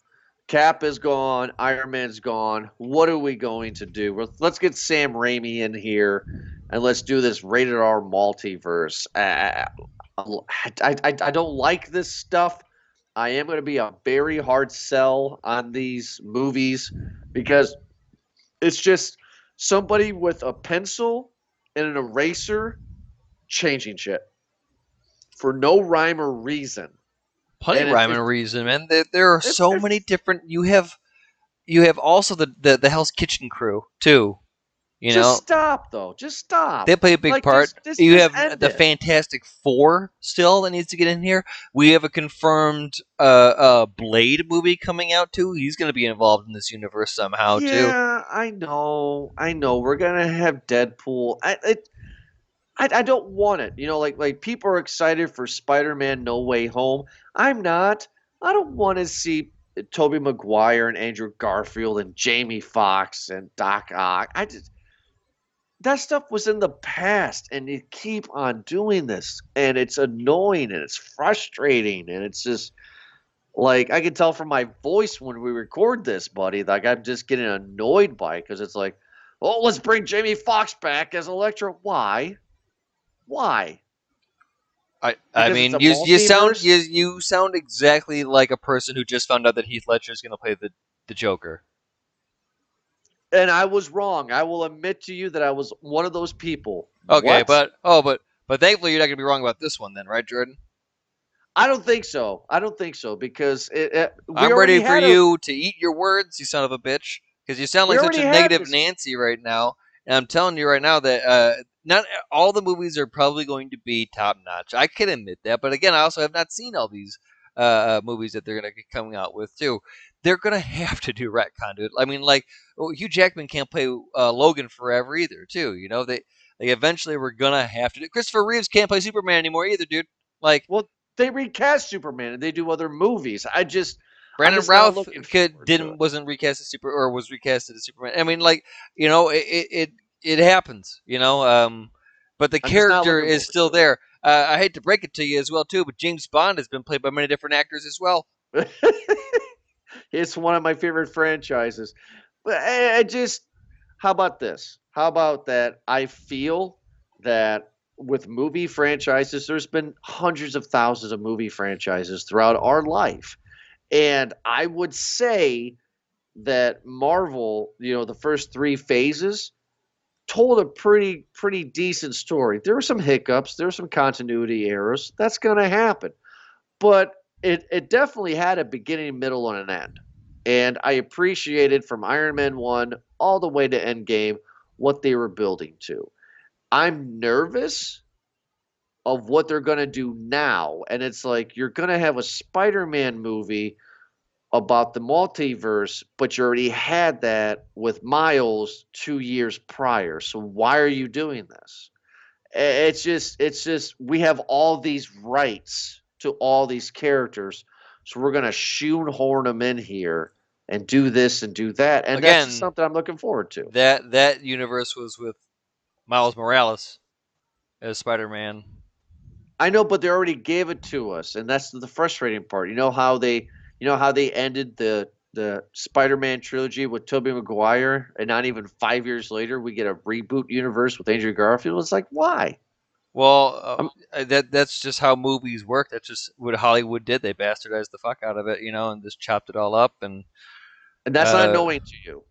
Cap is gone. Iron Man's gone. What are we going to do? Let's get Sam Raimi in here, and let's do this rated R multiverse. I, I, I, I don't like this stuff. I am going to be a very hard sell on these movies because it's just somebody with a pencil and an eraser changing shit for no rhyme or reason. Plenty of rhyme and reason man there, there are so many different you have you have also the the, the hell's kitchen crew too you just know stop though. Just stop. They play a big Like, part. just- just- you just have the it. Fantastic Four still that needs to get in here. We have a confirmed uh, uh, Blade movie coming out too. He's going to be involved in this universe somehow too. yeah, I know. I know. We're gonna have Deadpool. I, it, I, I don't want it. You know, like like people are excited for Spider-Man: No Way Home. I'm not. I don't want to see uh, Tobey Maguire and Andrew Garfield and Jamie Foxx and Doc Ock. I just that stuff was in the past, and you keep on doing this, and it's annoying and it's frustrating, and it's just like I can tell from my voice when we record this, buddy. Like I'm just getting annoyed by it because it's like, oh, let's bring Jamie Foxx back as Electro. Why? Why? I, I Because mean, you you sound you, you sound exactly like a person who just found out that Heath Ledger is going to play the the Joker. And I was wrong. I will admit to you that I was one of those people. Okay, What? but oh, but but thankfully you're not going to be wrong about this one then, right, Jordan? I don't think so. I don't think so because it. it I'm ready for a- you to eat your words, you son of a bitch, because you sound like such a negative Nancy right now. And I'm telling you right now that uh, not all the movies are probably going to be top notch. I can admit that, but again, I also have not seen all these uh, uh movies that they're going to be coming out with too. They're going [laughs] to have to do retcon, dude. I mean, like oh, Hugh Jackman can't play uh, Logan forever either, too. You know, they they eventually we're gonna have to do. Christopher Reeves can't play Superman anymore either, dude. Like, well, they recast Superman and they do other movies. I just Brandon Routh could didn't wasn't recast as super or was recast as Superman. I mean, like you know, it it it happens, you know. Um, but the I'm character is still there. Uh, I hate to break it to you as well too, but James Bond has been played by many different actors as well. [laughs] it's one of my favorite franchises. But I, I just, how about this? How about that? I feel that with movie franchises, there's been hundreds of thousands of movie franchises throughout our life. And I would say that Marvel, you know, the first three phases told a pretty pretty decent story. There were some hiccups, there were some continuity errors. That's going to happen. But it it definitely had a beginning, middle and an end. And I appreciated from Iron Man 1 all the way to Endgame what they were building to. I'm nervous of what they're going to do now. And it's like you're going to have a Spider Man movie about the multiverse, but you already had that with Miles two years prior. So why are you doing this? It's just, it's just, we have all these rights to all these characters. So we're going to shoehorn them in here and do this and do that. And Again, that's something I'm looking forward to. That, that universe was with Miles Morales as Spider Man I know, but they already gave it to us, and that's the frustrating part. You know how they, you know how they ended the the Spider-Man trilogy with Tobey Maguire, and not even five years later we get a reboot universe with Andrew Garfield. It's like why? Well, uh, uh, that that's just how movies work. That's just what Hollywood did. They bastardized the fuck out of it, you know, and just chopped it all up. And and that's uh, not annoying to you.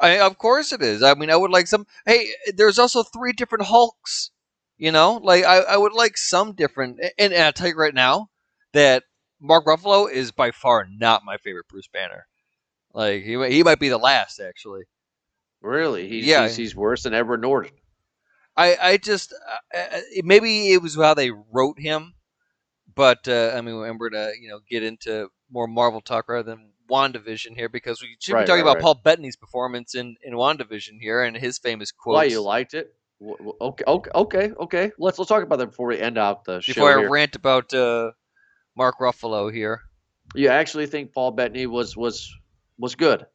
I, of course it is. I mean, I would like some. Hey, there's also three different Hulks you know, like I, I would like some different. And, and I'll tell you right now that Mark Ruffalo is by far not my favorite Bruce Banner. Like he he might be the last actually. Really? He's, yeah, he's, he's worse than Edward Norton. I I just uh, uh maybe it was how they wrote him, but uh, I mean, we're gonna you know get into more Marvel talk rather than WandaVision here because we should right, be talking right, about right. Paul Bettany's performance in in WandaVision here and his famous quote. Why you liked it? Okay, okay, okay, okay. Let's let's talk about that before we end out the show. Before I rant about uh, Mark Ruffalo here. You actually think Paul Bettany was was was good?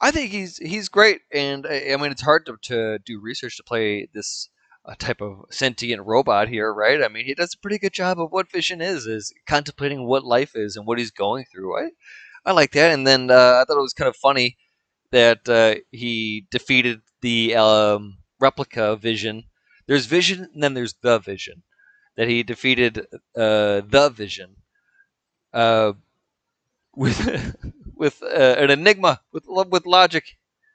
I think he's he's great, and I, mean it's hard to, to do research to play this uh, type of sentient robot here, right? I mean he does a pretty good job of what Vision is, is contemplating what life is and what he's going through. I I like that, and then uh, I thought it was kind of funny that uh, he defeated the um, replica Vision. There's Vision, and then there's the Vision. That he defeated uh, the Vision uh, with [laughs] with uh, an enigma with with logic.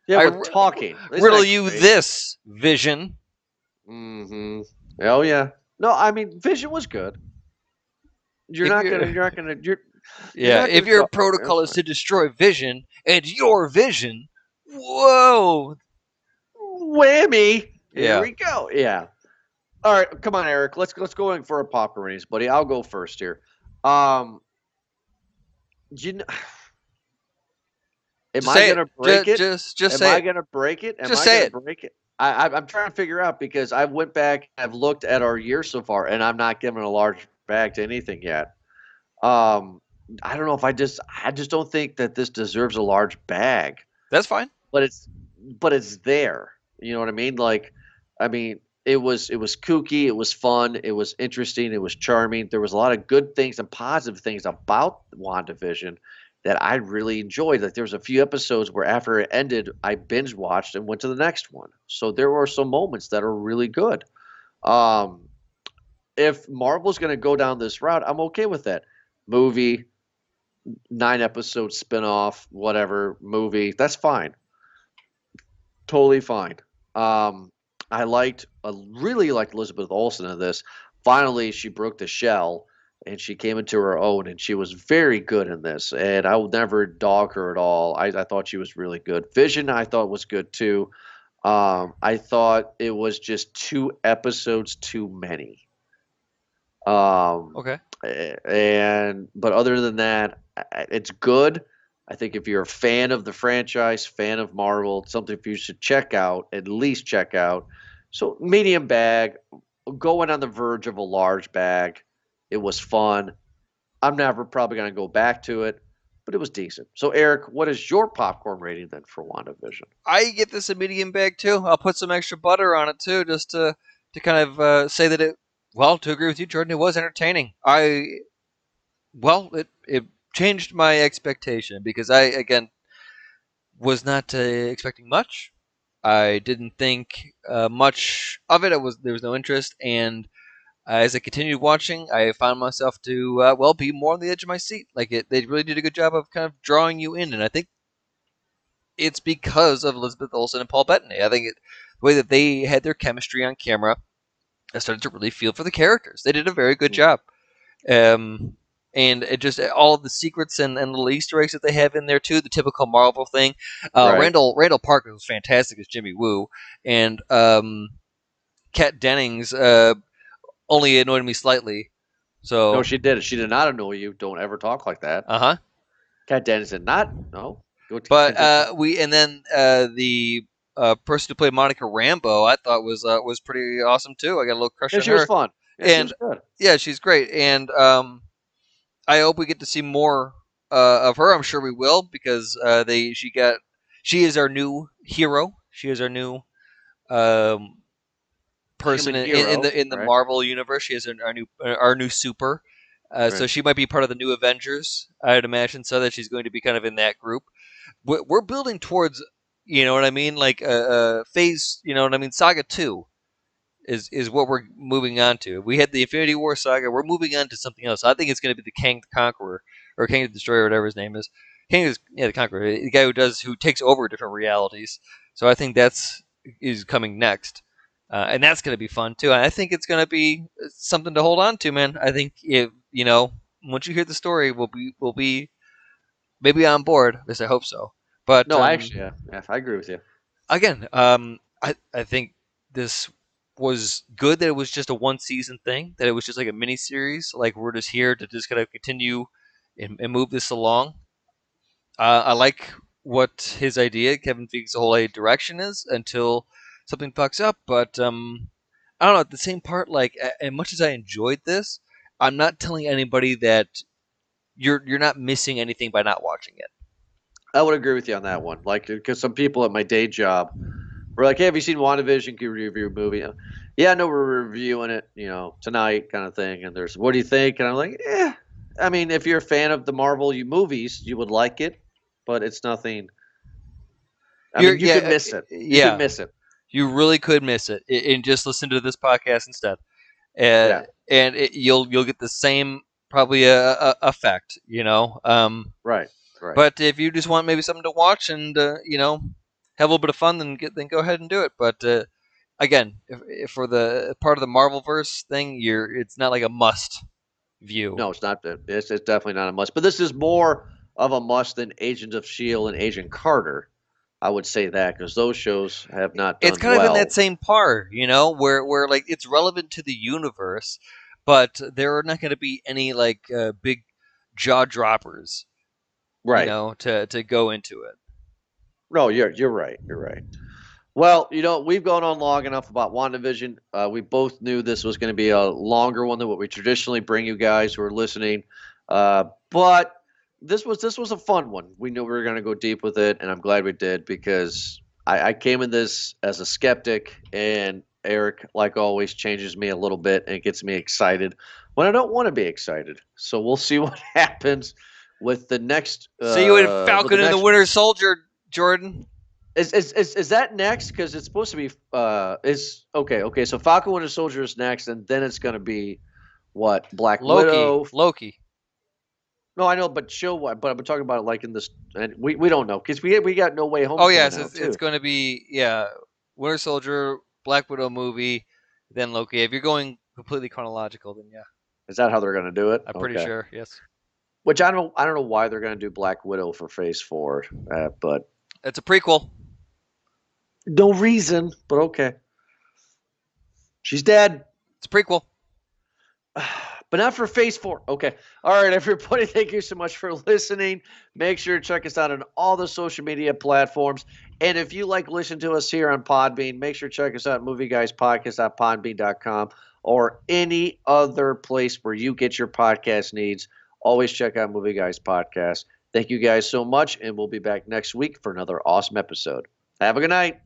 Yeah, I, with talking. Isn't riddle you this Vision. Mm-hmm. Oh yeah. No, I mean Vision was good. You're if not you're, gonna. You're not [laughs] gonna. You're. Yeah, if your protocol is to destroy Vision and your Vision, whoa, whammy. Yeah. Here we go. Yeah. All right, come on, Eric. Let's let's go in for a race, buddy. I'll go first here. Um, you know, [sighs] am just I gonna break just, it? Just just am say I it. gonna break it? Am just I say gonna it. break it? I, I, am trying to figure out because I went back, I've looked at our year so far, and I'm not giving a large bag to anything yet. Um, I don't know if I just, I just don't think that this deserves a large bag. That's fine. But it's, but it's there. You know what I mean? Like, I mean, it was it was kooky, it was fun, it was interesting, it was charming. There was a lot of good things and positive things about WandaVision that I really enjoyed. Like there was a few episodes where after it ended, I binge watched and went to the next one. So there were some moments that are really good. Um, if Marvel's going to go down this route, I'm okay with that. Movie, nine episode spinoff, whatever movie, that's fine totally fine. Um, I liked, I really liked Elizabeth Olsen in this. Finally, she broke the shell and she came into her own, and she was very good in this. And I will never dog her at all. I, I thought she was really good. Vision, I thought was good too. Um, I thought it was just two episodes too many. Um, Okay. and but other than that, it's good. I think if you're a fan of the franchise, fan of Marvel, something you should check out, at least check out. So medium bag, going on the verge of a large bag. It was fun. I'm never probably going to go back to it, but it was decent. So Eric, what is your popcorn rating then for WandaVision? I get this a medium bag too. I'll put some extra butter on it too, just to to kind of uh, say that it. Well, to agree with you, Jordan, it was entertaining. I well, it it changed my expectation because I again was not uh, expecting much. I didn't think uh, much of it. It was there was no interest, and as I continued watching, I found myself to uh, well be more on the edge of my seat. Like it, they really did a good job of kind of drawing you in, and I think it's because of Elizabeth Olsen and Paul Bettany. I think it, the way that they had their chemistry on camera, I started to really feel for the characters. They did a very good job. Um, and it just all of the secrets and, and little Easter eggs that they have in there too, the typical Marvel thing. Uh, Right. Randall Randall Parker was fantastic as Jimmy Woo, and um, Kat Dennings uh, only annoyed me slightly. So No, she did. She did not annoy you. Don't ever talk like that. uh huh. Kat Dennings did not. No. But uh, we and then uh, the uh, person who played Monica Rambeau, I thought was uh, was pretty awesome too. I got a little crush yeah, on she her. She was fun. Yeah, she And- was good. yeah, she's great, and um, I hope we get to see more uh, of her. I'm sure we will because uh, they she got she is our new hero. She is our new um, person in, Human in, the in the right. Marvel universe. She is our, our new our new super. Uh, So she might be part of the new Avengers, I'd imagine. So that she's going to be kind of in that group. We're, we're building towards, you know what I mean, like uh, uh, phase. You know what I mean, Saga two is is what we're moving on to. We had the Infinity War saga. We're moving on to something else. I think it's going to be the Kang the Conqueror or Kang the Destroyer, whatever his name is. Kang is yeah the Conqueror, the guy who does who takes over different realities. So I think that's is coming next, uh, and that's going to be fun too. I think it's going to be something to hold on to, man. I think if you know once you hear the story, we'll be we'll be maybe on board. At least I hope so. But No, um, actually, yeah. yeah, I agree with you. again, um, I I think this was good that it was just a one season thing, that it was just like a mini series. Like we're just here to just kind of continue and, and move this along. Uh, I like what his idea, Kevin Feige's whole idea direction is until something fucks up. But um, I don't know. At the same part, like as much as I enjoyed this, I'm not telling anybody that you're you're not missing anything by not watching it. I would agree with you on that one. Like, because some people at my day job were like, "Hey, have you seen WandaVision? Can you review a movie?" Yeah, no, we're reviewing it, you know, tonight, kind of thing. And there's, what do you think? And I'm like, yeah. I mean, if you're a fan of the Marvel movies, you would like it, but it's nothing. I You're- mean, you yeah, could miss it. You yeah. could miss it. you really could miss it and just listen to this podcast instead uh, Yeah. and it, you'll you'll get the same probably a, a effect you know um, Right. Right. but if you just want maybe something to watch and uh, you know have a little bit of fun then get then go ahead and do it but uh, again if, if for the part of the marvel verse thing you're it's not like a must view No, it's not. It's, it's definitely not a must. But this is more of a must than Agents of Shield and Agent Carter. I would say that because those shows have not it's kind well. of in that same part, you know, where where like it's relevant to the universe, but there are not going to be any like uh, big jaw droppers, right. you know, to to go into it. No, you're you're right. You're right. Well, you know, we've gone on long enough about WandaVision. Uh, we both knew this was going to be a longer one than what we traditionally bring you guys who are listening. Uh, but this was this was a fun one. We knew we were going to go deep with it, and I'm glad we did because I, I came in this as a skeptic, and Eric, like always, changes me a little bit and gets me excited when I don't want to be excited. So we'll see [laughs] what happens with the next. See you in uh, Falcon and the Winter Soldier, Jordan. is, is, is, is that next? Because it's supposed to be. Uh, is okay. Okay. So Falcon Winter Soldier is next, and then it's going to be what Black Loki, Widow. Loki. No, I know, but show what? But I'm talking about it like in this, and we, we don't know because we we got No Way Home. Oh yeah, so it's, it's going to be yeah, Winter Soldier, Black Widow movie, then Loki. If you're going completely chronological, then yeah, Is that how they're going to do it? I'm pretty sure. Yes, Which I don't I don't know why they're going to do Black Widow for Phase Four, uh, but it's a prequel. No reason, but okay. She's dead. It's a prequel. [sighs] but not for phase four. Okay. All right, [laughs] everybody. Thank you so much for listening. Make sure to check us out on all the social media platforms. And if you like listen to us here on Podbean, make sure to check us out at movieguyspodcast.podbean.com or any other place where you get your podcast needs. Always check out Movie Guys Podcast. Thank you guys so much, and we'll be back next week for another awesome episode. Have a good night.